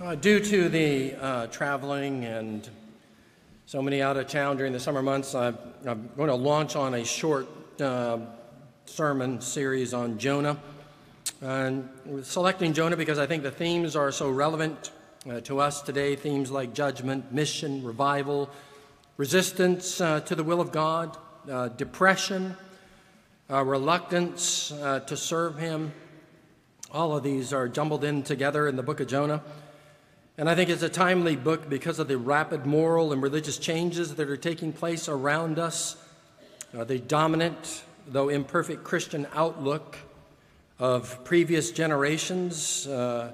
Uh, due to the uh, traveling and so many out of town during the summer months, i am going to launch on a short uh, sermon series on Jonah. And selecting Jonah because I think the themes are so relevant uh, to us today themes like judgment, mission, revival, resistance uh, to the will of God, uh, depression, reluctance to serve Him. All of these are jumbled in together in the book of Jonah. And I think it's a timely book because of the rapid moral and religious changes that are taking place around us. Uh, the dominant, though imperfect, Christian outlook of previous generations uh,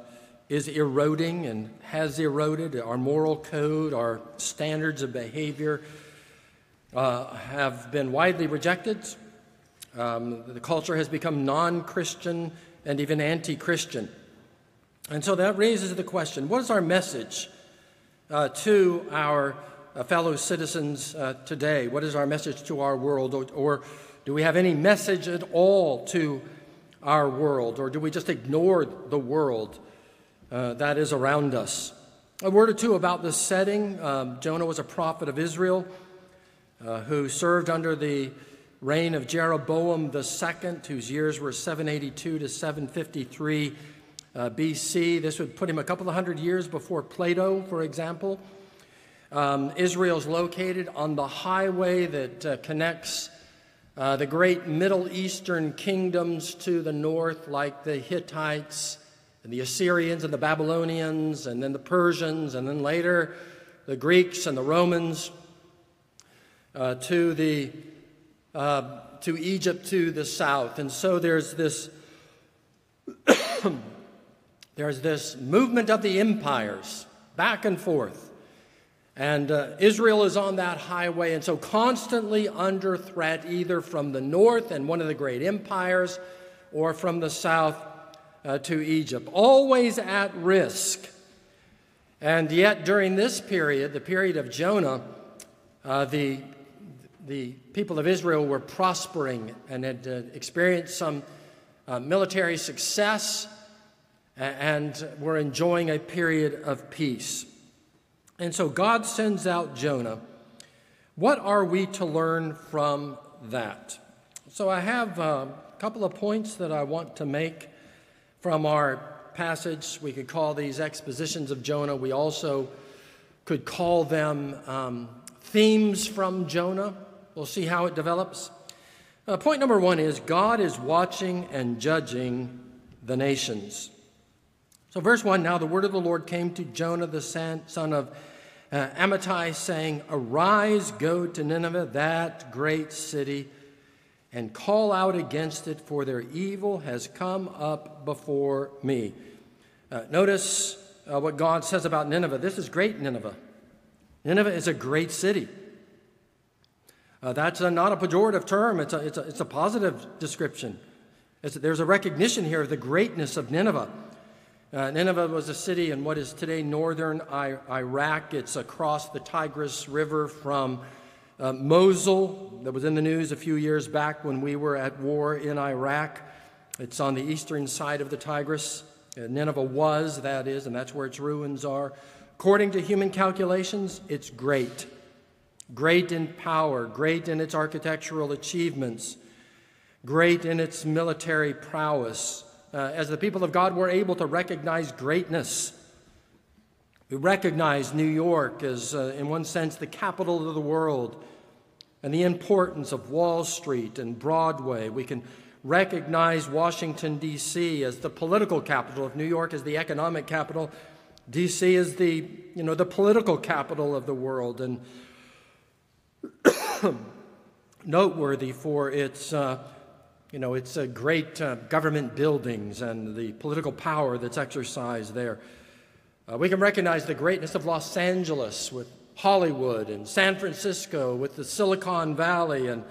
is eroding and has eroded. Our moral code, our standards of behavior uh, have been widely rejected. Um, the culture has become non Christian and even anti Christian. And so that raises the question what is our message uh, to our uh, fellow citizens uh, today? What is our message to our world? Or, or, do we have any message at all to our world? Or do we just ignore the world uh, that is around us? A word or two about this setting. Um, Jonah was a prophet of Israel uh, who served under the reign of Jeroboam II, whose years were 782 to 753 uh, BC. This would put him a couple of hundred years before Plato, for example. Um, Israel's located on the highway that uh, connects uh, the great Middle Eastern kingdoms to the north, like the Hittites and the Assyrians and the Babylonians, and then the Persians, and then later the Greeks and the Romans, uh, to the uh, to Egypt to the south. And so there's this there's this movement of the empires back and forth. And uh, Israel is on that highway, and so constantly under threat, either from the north and one of the great empires, or from the south uh, to Egypt. Always at risk. And yet, during this period, the period of Jonah, uh, the, the people of Israel were prospering and had uh, experienced some uh, military success and we're enjoying a period of peace. And so God sends out Jonah. What are we to learn from that? So I have a couple of points that I want to make from our passage. We could call these expositions of Jonah. We also could call them um, themes from Jonah. We'll see how it develops. Uh, point number one is God is watching and judging the nations. So, verse 1 Now the word of the Lord came to Jonah, the son of uh, Amittai, saying, Arise, go to Nineveh, that great city, and call out against it, for their evil has come up before me. Uh, notice uh, what God says about Nineveh. This is great Nineveh. Nineveh is a great city. Uh, that's a, not a pejorative term, it's a, it's a, it's a positive description. It's, there's a recognition here of the greatness of Nineveh. Uh, Nineveh was a city in what is today northern I- Iraq. It's across the Tigris River from uh, Mosul, that was in the news a few years back when we were at war in Iraq. It's on the eastern side of the Tigris. Uh, Nineveh was, that is, and that's where its ruins are. According to human calculations, it's great. Great in power, great in its architectural achievements, great in its military prowess uh, as the people of God, we're able to recognize greatness. We recognize New York as, uh, in one sense, the capital of the world and the importance of Wall Street and Broadway. We can recognize Washington, D.C. as the political capital. If New York is the economic capital, D.C. is the, you know, the political capital of the world. And noteworthy for its uh, you know, it's a great uh, government buildings and the political power that's exercised there. Uh, we can recognize the greatness of Los Angeles with Hollywood and San Francisco with the Silicon Valley and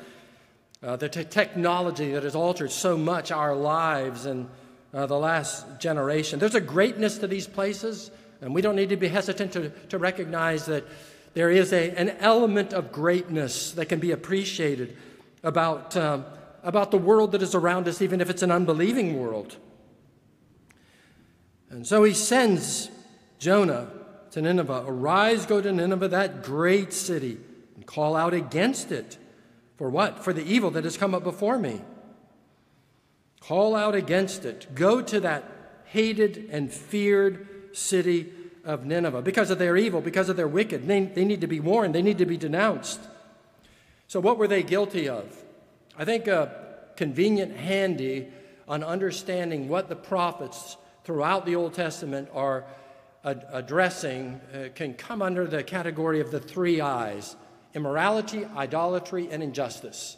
uh, the technology that has altered so much our lives in uh, the last generation. There's a greatness to these places, and we don't need to be hesitant to, to recognize that there is a, an element of greatness that can be appreciated about. Um, about the world that is around us, even if it's an unbelieving world. And so he sends Jonah to Nineveh, Arise, go to Nineveh, that great city, and call out against it. For what? For the evil that has come up before me. Call out against it. Go to that hated and feared city of Nineveh because of their evil, because of their wicked. They, they need to be warned, they need to be denounced. So, what were they guilty of? I think a convenient handy on understanding what the prophets throughout the Old Testament are ad- addressing uh, can come under the category of the three I's immorality, idolatry, and injustice.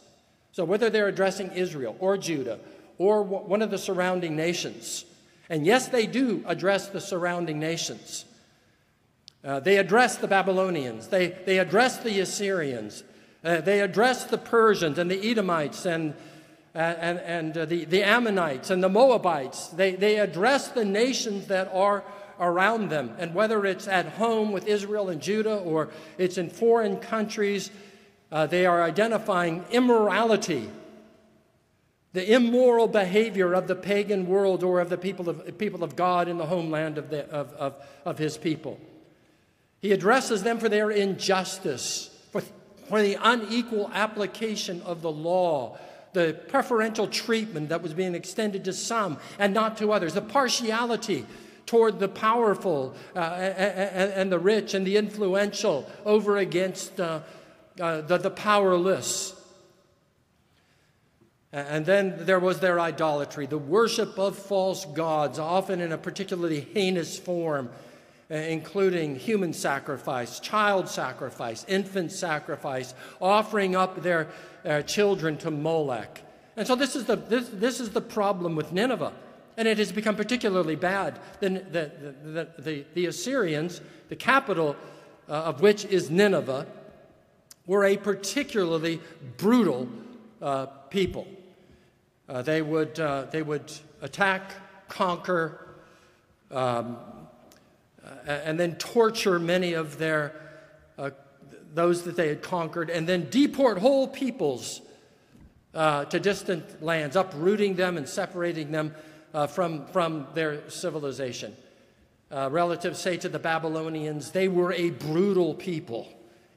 So, whether they're addressing Israel or Judah or w- one of the surrounding nations, and yes, they do address the surrounding nations. Uh, they address the Babylonians, they, they address the Assyrians, uh, they address the Persians and the Edomites and, uh, and, and uh, the, the Ammonites and the Moabites. They, they address the nations that are around them. And whether it's at home with Israel and Judah or it's in foreign countries, uh, they are identifying immorality the immoral behavior of the pagan world or of the people of, people of God in the homeland of, the, of, of, of his people. He addresses them for their injustice, for the unequal application of the law, the preferential treatment that was being extended to some and not to others, the partiality toward the powerful uh, and, and, the rich and the influential over against uh, uh, the, the powerless. And then there was their idolatry, the worship of false gods, often in a particularly heinous form, including human sacrifice, child sacrifice, infant sacrifice, offering up their uh, children to Molech. And so this is, the, this, this is the problem with Nineveh. And it has become particularly bad. The, the, the, the, the Assyrians, the capital uh, of which is Nineveh, were a particularly brutal uh, people. Uh, they, would, uh, they would attack, conquer, um, and then torture many of their uh, those that they had conquered, and then deport whole peoples uh, to distant lands, uprooting them and separating them uh, from, from their civilization. relatives say to the Babylonians, they were a brutal people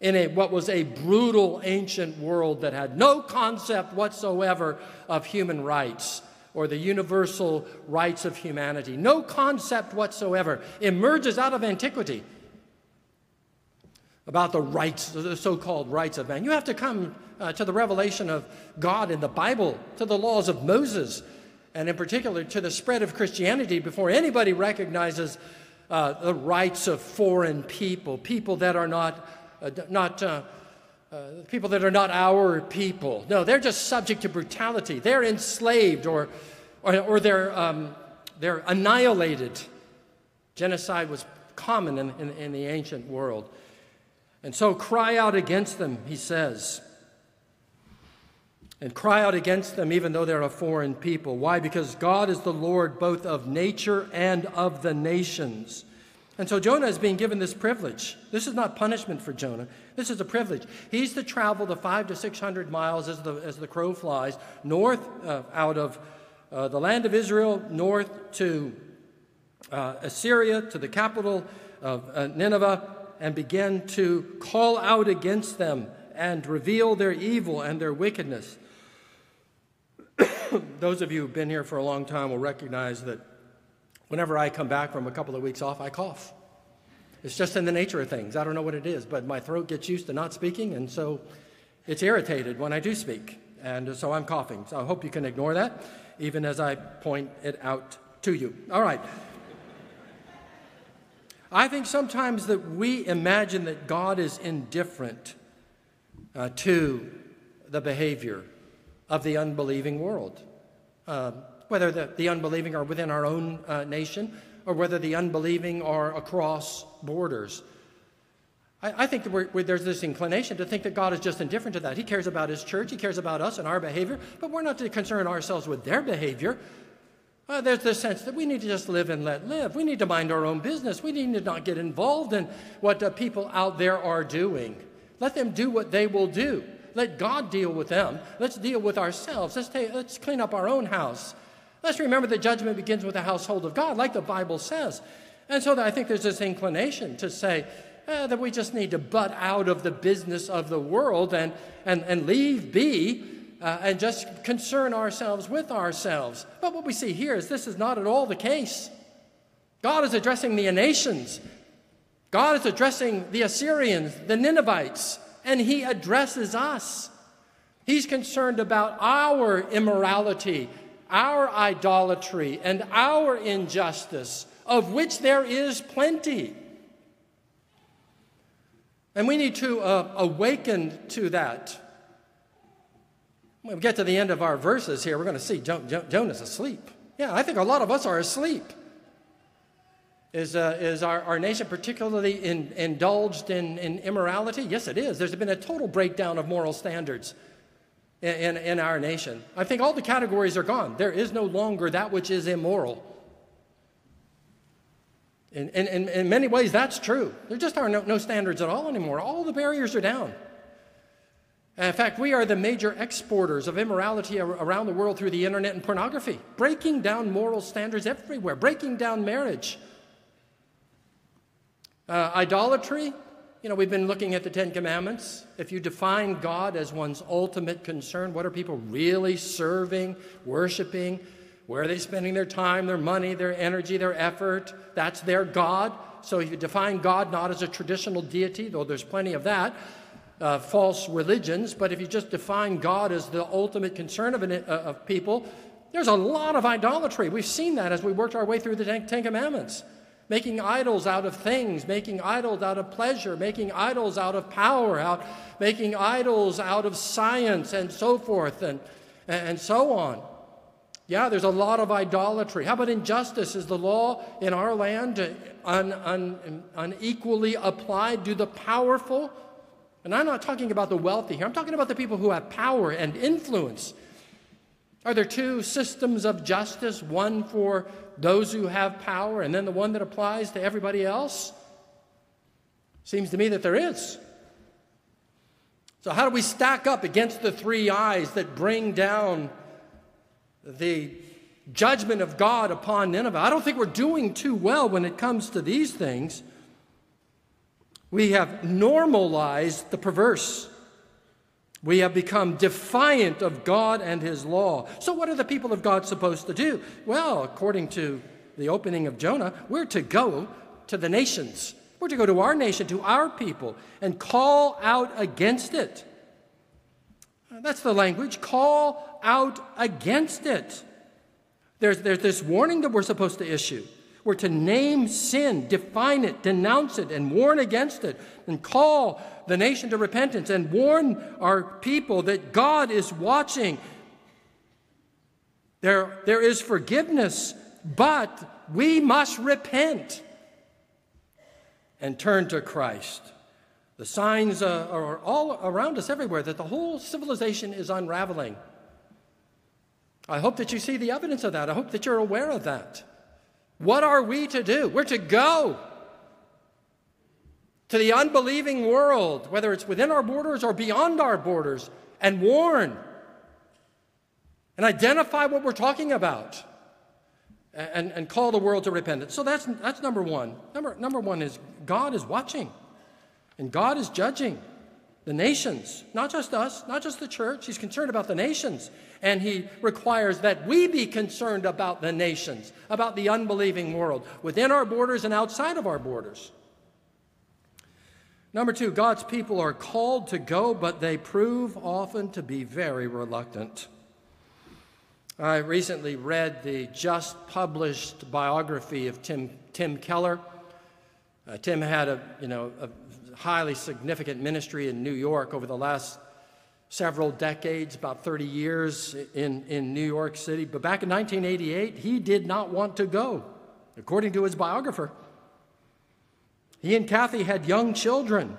in a, what was a brutal ancient world that had no concept whatsoever of human rights or the universal rights of humanity. No concept whatsoever emerges out of antiquity about the rights, the so called rights of man. You have to come uh, to the revelation of God in the Bible, to the laws of Moses, and in particular to the spread of Christianity before anybody recognizes uh, the rights of foreign people, people that are not uh, not uh, people that are not our people. No, they're just subject to brutality. They're enslaved or, or, or they're, um, they're annihilated. Genocide was common in, in, in the ancient world. And so cry out against them, he says. And cry out against them even though they're a foreign people. Why? Because God is the Lord both of nature and of the nations. And so Jonah is being given this privilege. This is not punishment for Jonah. This is a privilege. He's to travel the five to six hundred miles as the, as the crow flies north uh, out of uh, the land of Israel, north to uh, Assyria, to the capital of uh, Nineveh, and begin to call out against them and reveal their evil and their wickedness. Those of you who've been here for a long time will recognize that Whenever I come back from a couple of weeks off, I cough. It's just in the nature of things. I don't know what it is, but my throat gets used to not speaking, and so it's irritated when I do speak. And so I'm coughing. So I hope you can ignore that, even as I point it out to you. All right. I think sometimes that we imagine that God is indifferent uh, to the behavior of the unbelieving world. Uh, whether the, the unbelieving are within our own uh, nation or whether the unbelieving are across borders. I, I think that we're, we're, there's this inclination to think that God is just indifferent to that. He cares about His church, He cares about us and our behavior, but we're not to concern ourselves with their behavior. Uh, there's this sense that we need to just live and let live. We need to mind our own business. We need to not get involved in what uh, people out there are doing. Let them do what they will do. Let God deal with them. Let's deal with ourselves. Let's, take, let's clean up our own house. Let's remember that judgment begins with the household of God, like the Bible says. And so I think there's this inclination to say eh, that we just need to butt out of the business of the world and, and, and leave be uh, and just concern ourselves with ourselves. But what we see here is this is not at all the case. God is addressing the nations, God is addressing the Assyrians, the Ninevites, and He addresses us. He's concerned about our immorality, our idolatry, and our injustice of which there is plenty. And we need to uh, awaken to that. When we get to the end of our verses here, we're going to see jo- jo- Jonah's asleep. Yeah, I think a lot of us are asleep. Is, uh, is our, our nation particularly in, indulged in, in immorality? Yes, it is. There's been a total breakdown of moral standards in, in, in our nation. I think all the categories are gone. There is no longer that which is immoral. In, in, in, many ways, that's true. There just are no, no standards at all anymore. All the barriers are down. In fact, we are the major exporters of immorality around the world through the internet and pornography, breaking down moral standards everywhere, breaking down marriage. Uh, idolatry, you know, we've been looking at the Ten Commandments. If you define God as one's ultimate concern, what are people really serving, worshiping? Where are they spending their time, their money, their energy, their effort? That's their God. So if you define God not as a traditional deity, though there's plenty of that, uh, false religions, but if you just define God as the ultimate concern of, an, uh, of people, there's a lot of idolatry. We've seen that as we worked our way through the Ten Commandments. Making idols out of things, making idols out of pleasure, making idols out of power, out, making idols out of science, and so forth, and, and so on. Yeah, there's a lot of idolatry. How about injustice? Is the law in our land un, un, unequally applied? Do the powerful, and I'm not talking about the wealthy here, I'm talking about the people who have power and influence. Are there two systems of justice, one for those who have power and then the one that applies to everybody else? Seems to me that there is. So, how do we stack up against the three I's that bring down the judgment of God upon Nineveh. I don't think we're doing too well when it comes to these things. We have normalized the perverse. We have become defiant of God and His law. So, what are the people of God supposed to do? Well, according to the opening of Jonah, we're to go to the nations. We're to go to our nation, to our people, and call out against it. That's the language. Call out against it. There's, there's this warning that we're supposed to issue. We're to name sin, define it, denounce it, and warn against it, and call the nation to repentance, and warn our people that God is watching. There, there is forgiveness, but we must repent and turn to Christ. The signs uh, are all around us everywhere that the whole civilization is unraveling. I hope that you see the evidence of that. I hope that you're aware of that. What are we to do? We're to go to the unbelieving world, whether it's within our borders or beyond our borders, and warn and identify what we're talking about and, and call the world to repentance. So that's, that's number one. Number, number one is God is watching. And God is judging the nations, not just us, not just the church. He's concerned about the nations. And He requires that we be concerned about the nations, about the unbelieving world, within our borders and outside of our borders. Number two, God's people are called to go, but they prove often to be very reluctant. I recently read the just published biography of Tim, Tim Keller. Uh, Tim had a, you know, a highly significant ministry in New York over the last several decades, about 30 years in, in New York City. But back in 1988, he did not want to go, according to his biographer. He and Kathy had young children.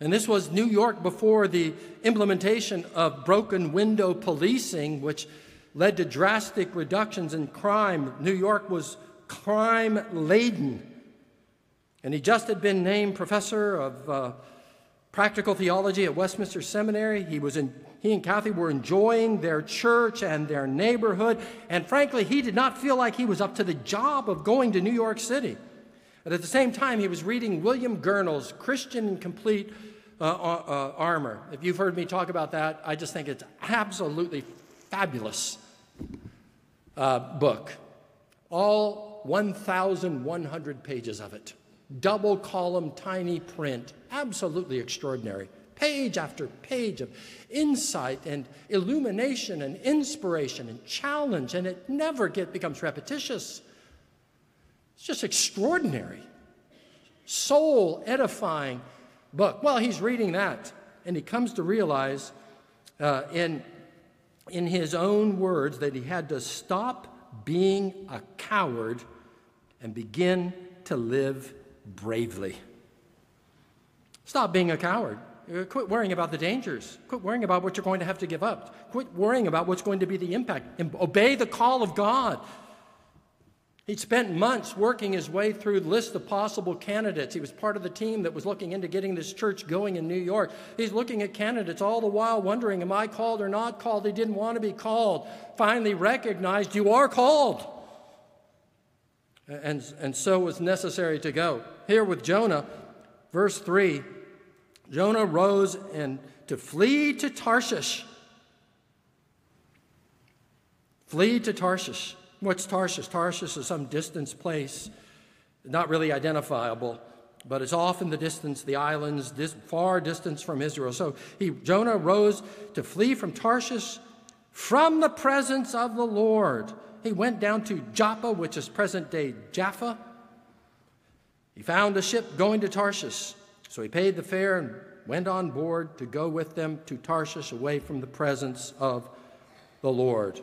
And this was New York before the implementation of broken window policing, which led to drastic reductions in crime. New York was crime laden. And he just had been named professor of uh, practical theology at Westminster Seminary. He, was in, he and Kathy were enjoying their church and their neighborhood, and frankly, he did not feel like he was up to the job of going to New York City. But at the same time, he was reading William Gurnall's Christian in Complete uh, uh, Armor. If you've heard me talk about that, I just think it's absolutely fabulous uh, book. All 1,100 pages of it. Double column, tiny print. Absolutely extraordinary. Page after page of insight and illumination and inspiration and challenge, and it never get, becomes repetitious. It's just extraordinary. Soul edifying book. Well, he's reading that, and he comes to realize uh, in, in his own words that he had to stop being a coward and begin to live bravely. Stop being a coward. Uh, quit worrying about the dangers. Quit worrying about what you're going to have to give up. Quit worrying about what's going to be the impact. Obey the call of God. He'd spent months working his way through the list of possible candidates. He was part of the team that was looking into getting this church going in New York. He's looking at candidates all the while, wondering, Am I called or not called? He didn't want to be called. Finally recognized, You are called. And, and so was necessary to go. Here with Jonah, verse 3 Jonah rose and to flee to Tarshish. Flee to Tarshish. What's Tarshish? Tarshish is some distance place, not really identifiable, but it's off in the distance, the islands, this far distance from Israel. So he, Jonah rose to flee from Tarshish from the presence of the Lord. He went down to Joppa, which is present day Jaffa. He found a ship going to Tarshish. So he paid the fare and went on board to go with them to Tarshish away from the presence of the Lord.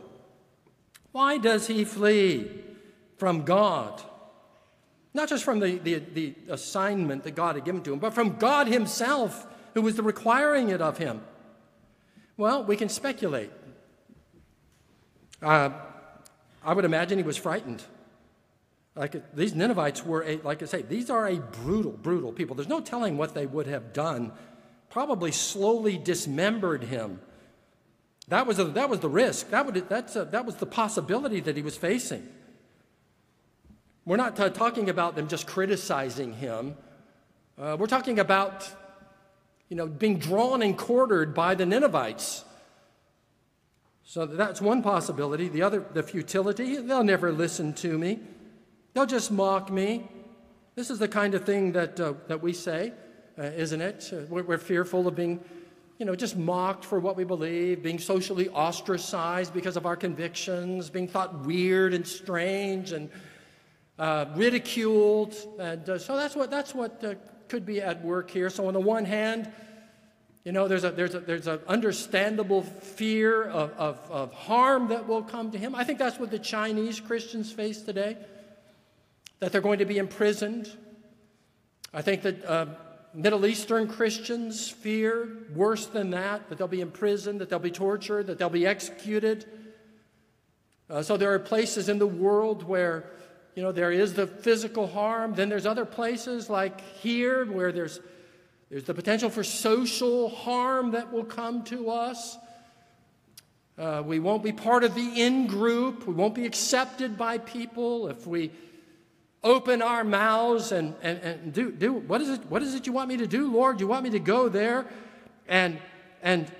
Why does he flee from God? Not just from the, the, the, assignment that God had given to him, but from God himself, who was the requiring it of him. Well, we can speculate. Uh, I would imagine he was frightened. Like these Ninevites were, a, like I say, these are a brutal, brutal people. There's no telling what they would have done. Probably slowly dismembered him that was, a, that was the risk. That, would, that's a, that was the possibility that he was facing. We're not t- talking about them just criticizing him. Uh, we're talking about, you know, being drawn and quartered by the Ninevites. So that's one possibility. The other, the futility, they'll never listen to me. They'll just mock me. This is the kind of thing that, uh, that we say, uh, isn't it? Uh, we're, we're fearful of being you know, just mocked for what we believe, being socially ostracized because of our convictions, being thought weird and strange and uh, ridiculed. And uh, so that's what, that's what could be at work here. So, on the one hand, you know, there's a there's a there's an understandable fear of, of, of harm that will come to him. I think that's what the Chinese Christians face today, that they're going to be imprisoned. I think that uh, Middle Eastern Christians fear worse than that, that they'll be imprisoned, that they'll be tortured, that they'll be executed. Uh, so there are places in the world where, you know, there is the physical harm. Then there's other places like here where there's, there's the potential for social harm that will come to us. Uh, we won't be part of the in group. We won't be accepted by people if we open our mouths and, and, and do, do what is it what is it you want me to do lord you want me to go there and and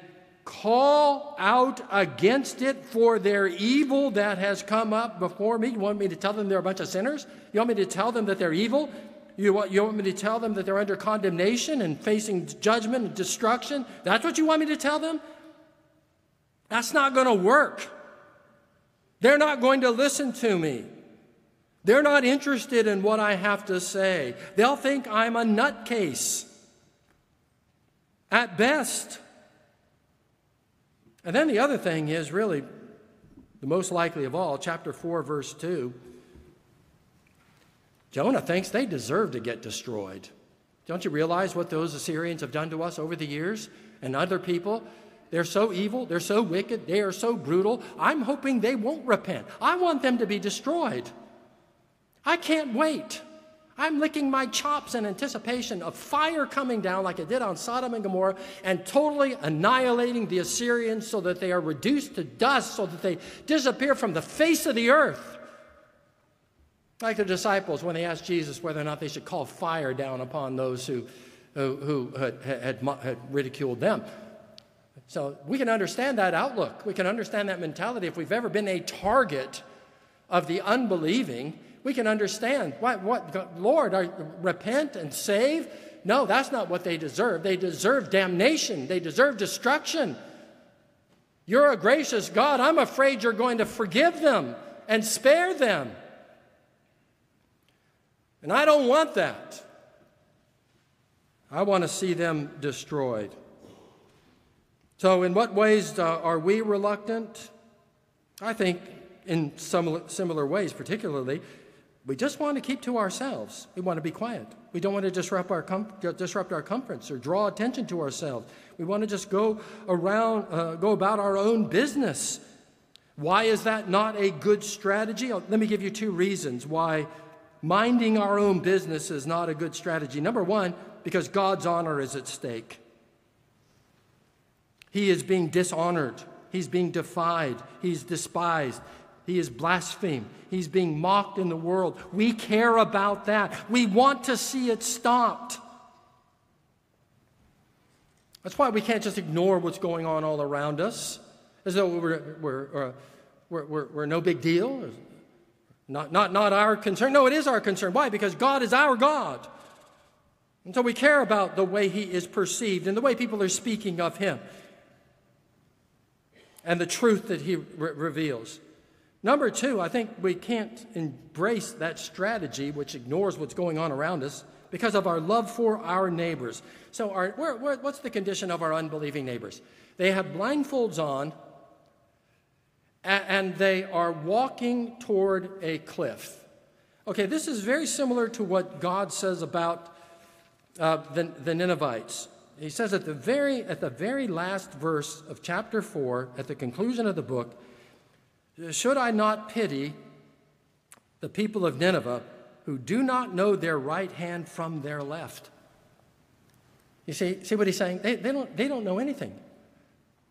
call out against it for their evil that has come up before me you want me to tell them they're a bunch of sinners you want me to tell them that they're evil you want, you want me to tell them that they're under condemnation and facing judgment and destruction that's what you want me to tell them that's not going to work they're not going to listen to me they're not interested in what I have to say. They'll think I'm a nutcase at best. And then the other thing is really the most likely of all, chapter 4, verse 2. Jonah thinks they deserve to get destroyed. Don't you realize what those Assyrians have done to us over the years and other people? They're so evil, they're so wicked, they are so brutal. I'm hoping they won't repent. I want them to be destroyed. I can't wait. I'm licking my chops in anticipation of fire coming down like it did on Sodom and Gomorrah and totally annihilating the Assyrians so that they are reduced to dust, so that they disappear from the face of the earth. Like the disciples when they asked Jesus whether or not they should call fire down upon those who, who, who had, had, had ridiculed them. So we can understand that outlook. We can understand that mentality. If we've ever been a target of the unbelieving, we can understand what, what Lord, are, repent and save. No, that's not what they deserve. They deserve damnation, they deserve destruction. You're a gracious God. I'm afraid you're going to forgive them and spare them. And I don't want that. I want to see them destroyed. So, in what ways uh, are we reluctant? I think in some similar ways, particularly, we just want to keep to ourselves. We want to be quiet. We don't want to disrupt our, com- disrupt our comforts or draw attention to ourselves. We want to just go around, uh, go about our own business. Why is that not a good strategy? Let me give you two reasons why minding our own business is not a good strategy. Number one, because God's honor is at stake. He is being dishonored. He's being defied. He's despised. He is blasphemed. He's being mocked in the world. We care about that. We want to see it stopped. That's why we can't just ignore what's going on all around us as though we're, we're, uh, we're, we're, we're no big deal. Not, not, not our concern. No, it is our concern. Why? Because God is our God. And so we care about the way He is perceived and the way people are speaking of Him and the truth that He re- reveals. Number two, I think we can't embrace that strategy which ignores what's going on around us because of our love for our neighbors. So, our, what's the condition of our unbelieving neighbors? They have blindfolds on and, they are walking toward a cliff. Okay, this is very similar to what God says about uh, the, the Ninevites. He says at the, very, at the very last verse of chapter 4, at the conclusion of the book, should I not pity the people of Nineveh who do not know their right hand from their left? You see, see what he's saying? They, they, don't, they don't know anything.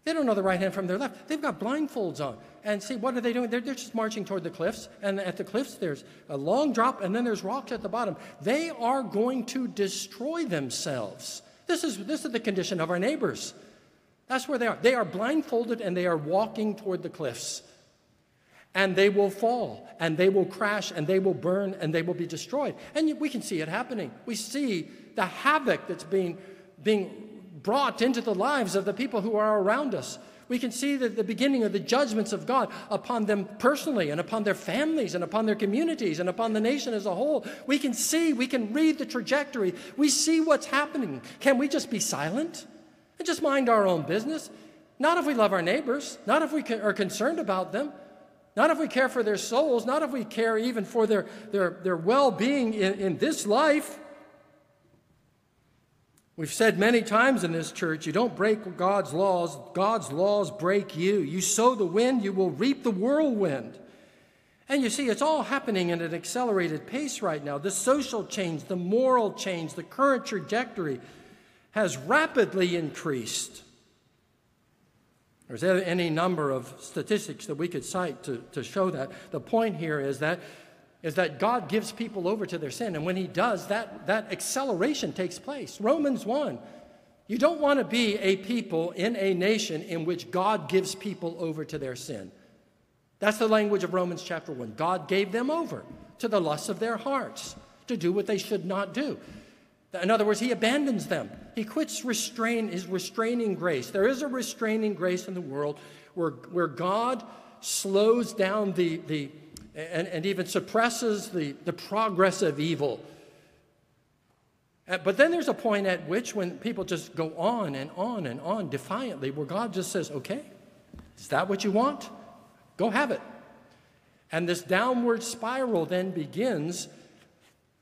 They don't know the right hand from their left. They've got blindfolds on. And see, what are they doing? They're, they're just marching toward the cliffs. And at the cliffs, there's a long drop, and then there's rocks at the bottom. They are going to destroy themselves. This is, this is the condition of our neighbors. That's where they are. They are blindfolded and they are walking toward the cliffs and they will fall and they will crash and they will burn and they will be destroyed. And we can see it happening. We see the havoc that's being, being brought into the lives of the people who are around us. We can see the, the beginning of the judgments of God upon them personally and upon their families and upon their communities and upon the nation as a whole. We can see, we can read the trajectory. We see what's happening. Can we just be silent and just mind our own business? Not if we love our neighbors, not if we are concerned about them, not if we care for their souls, not if we care even for their, their, their well being in, in this life. We've said many times in this church you don't break God's laws, God's laws break you. You sow the wind, you will reap the whirlwind. And you see, it's all happening at an accelerated pace right now. The social change, the moral change, the current trajectory has rapidly increased. There's any number of statistics that we could cite to, to show that. The point here is that, is that God gives people over to their sin, and when He does, that, that acceleration takes place. Romans 1. You don't want to be a people in a nation in which God gives people over to their sin. That's the language of Romans chapter 1. God gave them over to the lusts of their hearts to do what they should not do. In other words, he abandons them. He quits restrain, his restraining grace. There is a restraining grace in the world where, where God slows down the, the and, and even suppresses the, the progress of evil. Uh, but then there's a point at which when people just go on and on and on defiantly, where God just says, okay, is that what you want? Go have it. And this downward spiral then begins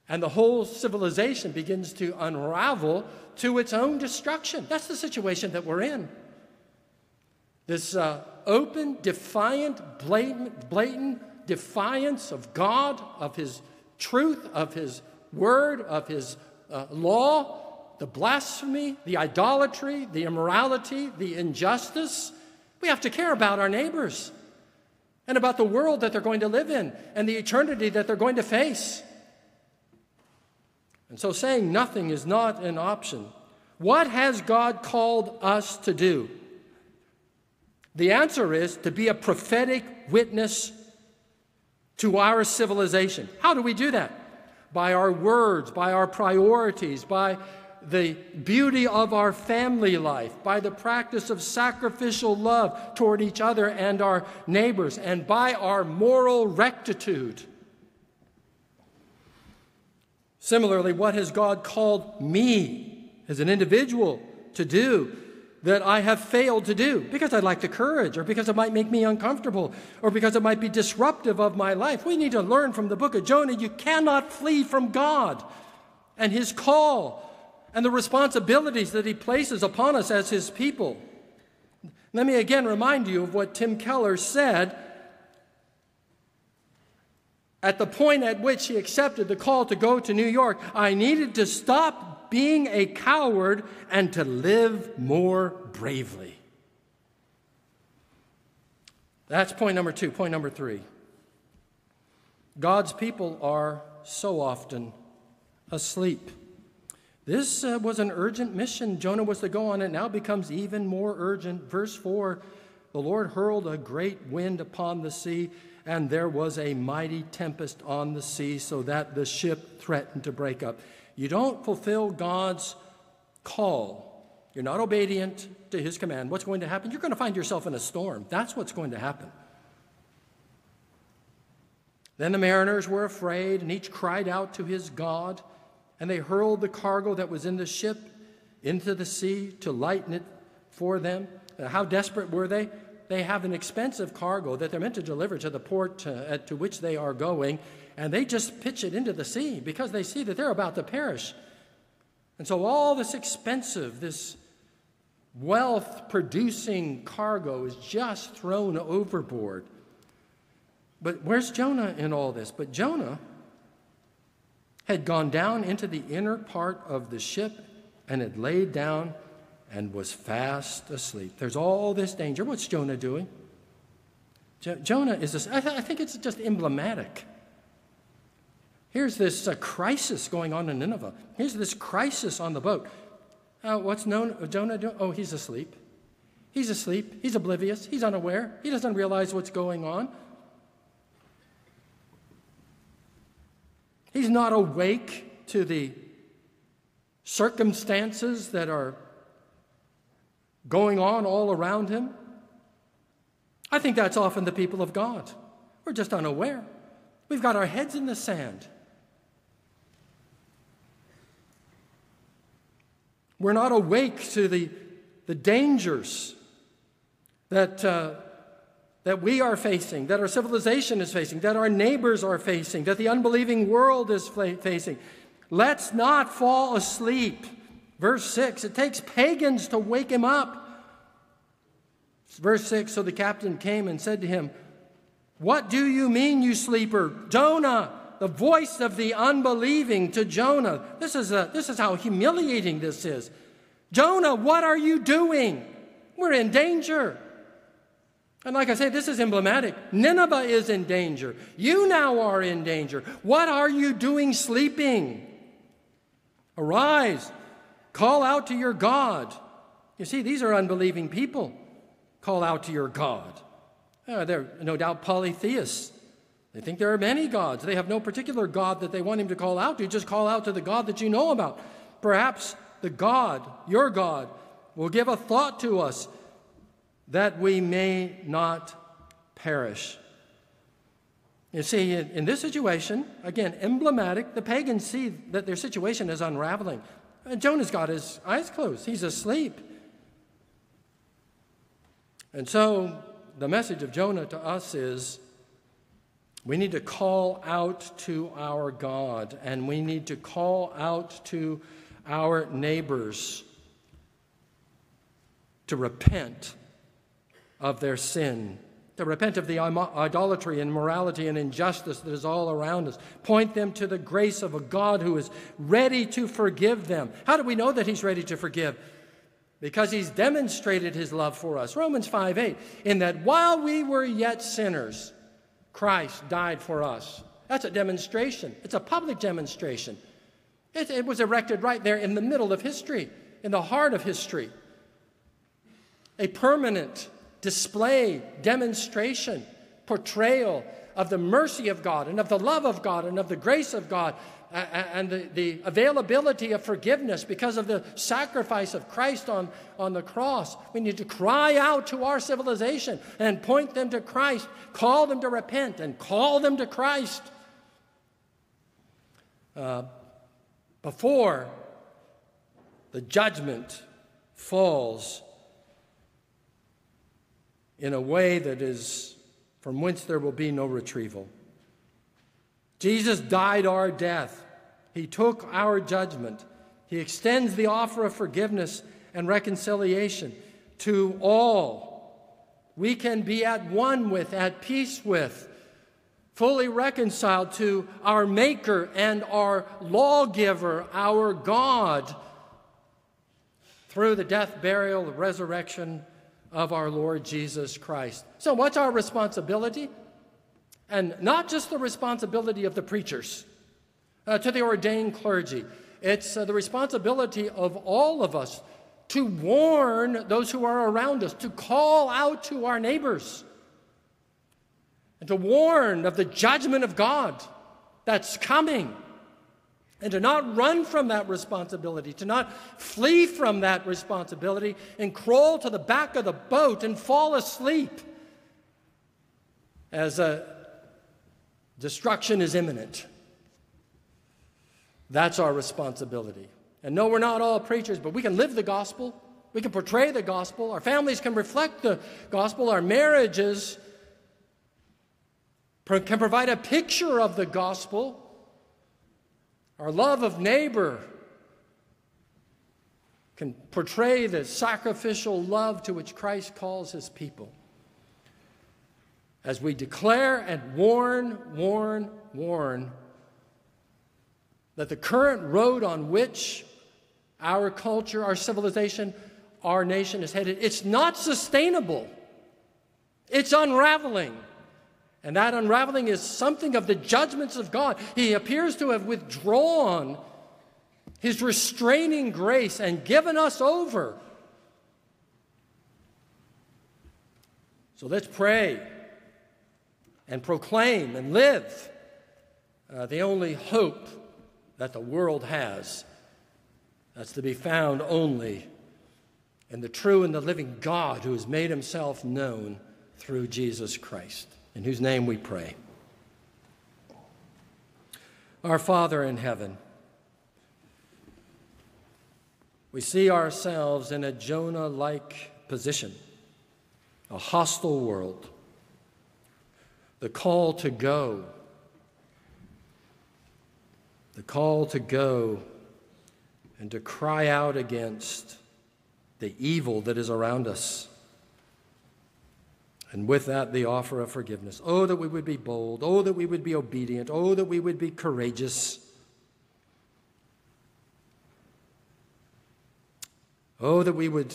and the whole civilization begins to unravel to its own destruction. That's the situation that we're in. This uh, open, defiant, blatant, blatant defiance of God, of His truth, of His word, of his uh, law, the blasphemy, the idolatry, the immorality, the injustice. We have to care about our neighbors and about the world that they're going to live in and the eternity that they're going to face. And so saying nothing is not an option. What has God called us to do? The answer is to be a prophetic witness to our civilization. How do we do that? By our words, by our priorities, by the beauty of our family life, by the practice of sacrificial love toward each other and our neighbors, and by our moral rectitude. Similarly, what has God called me as an individual to do that I have failed to do because I lack the courage, or because it might make me uncomfortable, or because it might be disruptive of my life. We need to learn from the book of Jonah you cannot flee from God and his call and the responsibilities that he places upon us as his people. Let me again remind you of what Tim Keller said at the point at which he accepted the call to go to New York. I needed to stop being a coward and to live more bravely. That's point number two. Point number three God's people are so often asleep. This uh, was an urgent mission Jonah was to go on. It now becomes even more urgent. Verse 4 The Lord hurled a great wind upon the sea, and there was a mighty tempest on the sea, so that the ship threatened to break up you don't fulfill God's call, you're not obedient to his command, what's going to happen? You're going to find yourself in a storm. That's what's going to happen. Then the mariners were afraid, and each cried out to his God, and they hurled the cargo that was in the ship into the sea to lighten it for them. How desperate were they? They have an expensive cargo that they're meant to deliver to the port uh, to which they are going, and they just pitch it into the sea because they see that they're about to perish. And so all this expensive, this wealth producing cargo is just thrown overboard. But where's Jonah in all this? But Jonah had gone down into the inner part of the ship and had laid down and was fast asleep. There's all this danger. What's Jonah doing? Jo- Jonah is, this, th- I think it's just emblematic Here's this uh, crisis going on in Nineveh. Here's this crisis on the boat. Uh, what's known, Jonah doing? Oh, he's asleep. He's asleep. He's oblivious. He's unaware. He doesn't realize what's going on. He's not awake to the circumstances that are going on all around him. I think that's often the people of God. We're just unaware. We've got our heads in the sand. We're not awake to the, the dangers that, uh, that we are facing, that our civilization is facing, that our neighbors are facing, that the unbelieving world is facing. Let's not fall asleep. Verse 6 it takes pagans to wake him up. Verse 6 So the captain came and said to him, What do you mean, you sleeper? Jonah, the voice of the unbelieving to Jonah. This is, a, this is how humiliating this is. Jonah, what are you doing? We're in danger. And like I say, this is emblematic. Nineveh is in danger. You now are in danger. What are you doing sleeping? Arise, call out to your God. You see, these are unbelieving people. Call out to your God. Uh, they're no doubt polytheists. They think there are many gods. They have no particular God that they want him to call out to. Just call out to the God that you know about. Perhaps the God, your God, will give a thought to us that we may not perish. You see, in, this situation, again, emblematic, the pagans see that their situation is unraveling. And Jonah's got his eyes closed, he's asleep. And so the message of Jonah to us is we need to call out to our God, and we need to call out to our neighbors to repent of their sin to repent of the idolatry and morality and injustice that is all around us. Point them to the grace of a God who is ready to forgive them. How do we know that He's ready to forgive? Because He's demonstrated His love for us. Romans 5 8, in that while we were yet sinners, Christ died for us. That's a demonstration, it's a public demonstration. It, it was erected right there in the middle of history, in the heart of history. A permanent display, demonstration, portrayal of the mercy of God and of the love of God and of the grace of God and the, the availability of forgiveness because of the sacrifice of Christ on, on the cross. We need to cry out to our civilization and point them to Christ, call them to repent, and call them to Christ. Uh, before the judgment falls in a way that is from whence there will be no retrieval. Jesus died our death. He took our judgment. He extends the offer of forgiveness and reconciliation to all. We can be at one with, at peace with, fully reconciled to our Maker and our lawgiver, our God, through the death, burial, resurrection of our Lord Jesus Christ. So, what's our responsibility? And not just the responsibility of the preachers, uh, to the ordained clergy, it's uh, the responsibility of all of us to warn those who are around us, to call out to our neighbors, and to warn of the judgment of God that's coming and to not run from that responsibility, to not flee from that responsibility and crawl to the back of the boat and fall asleep as a destruction is imminent. That's our responsibility. And no, we're not all preachers, but we can live the gospel. We can portray the gospel. Our families can reflect the gospel. Our marriages can provide a picture of the gospel. Our love of neighbor can portray the sacrificial love to which Christ calls his people. As we declare and warn, warn, warn that the current road on which our culture, our civilization, our nation is headed, it's not sustainable. It's unraveling. And that unraveling is something of the judgments of God. He appears to have withdrawn his restraining grace and given us over. So let's pray and proclaim and live uh, the only hope that the world has. That's to be found only in the true and the living God who has made himself known through Jesus Christ in whose name we pray. Our Father in heaven, we see ourselves in a Jonah like position, a hostile world, the call to go, the call to go and to cry out against the evil that is around us. And with that, the offer of forgiveness. Oh, that we would be bold. Oh, that we would be obedient. Oh, that we would be courageous. Oh, that we would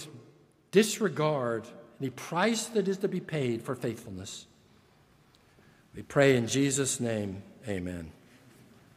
disregard any price that is to be paid for faithfulness. We pray in Jesus' name, amen.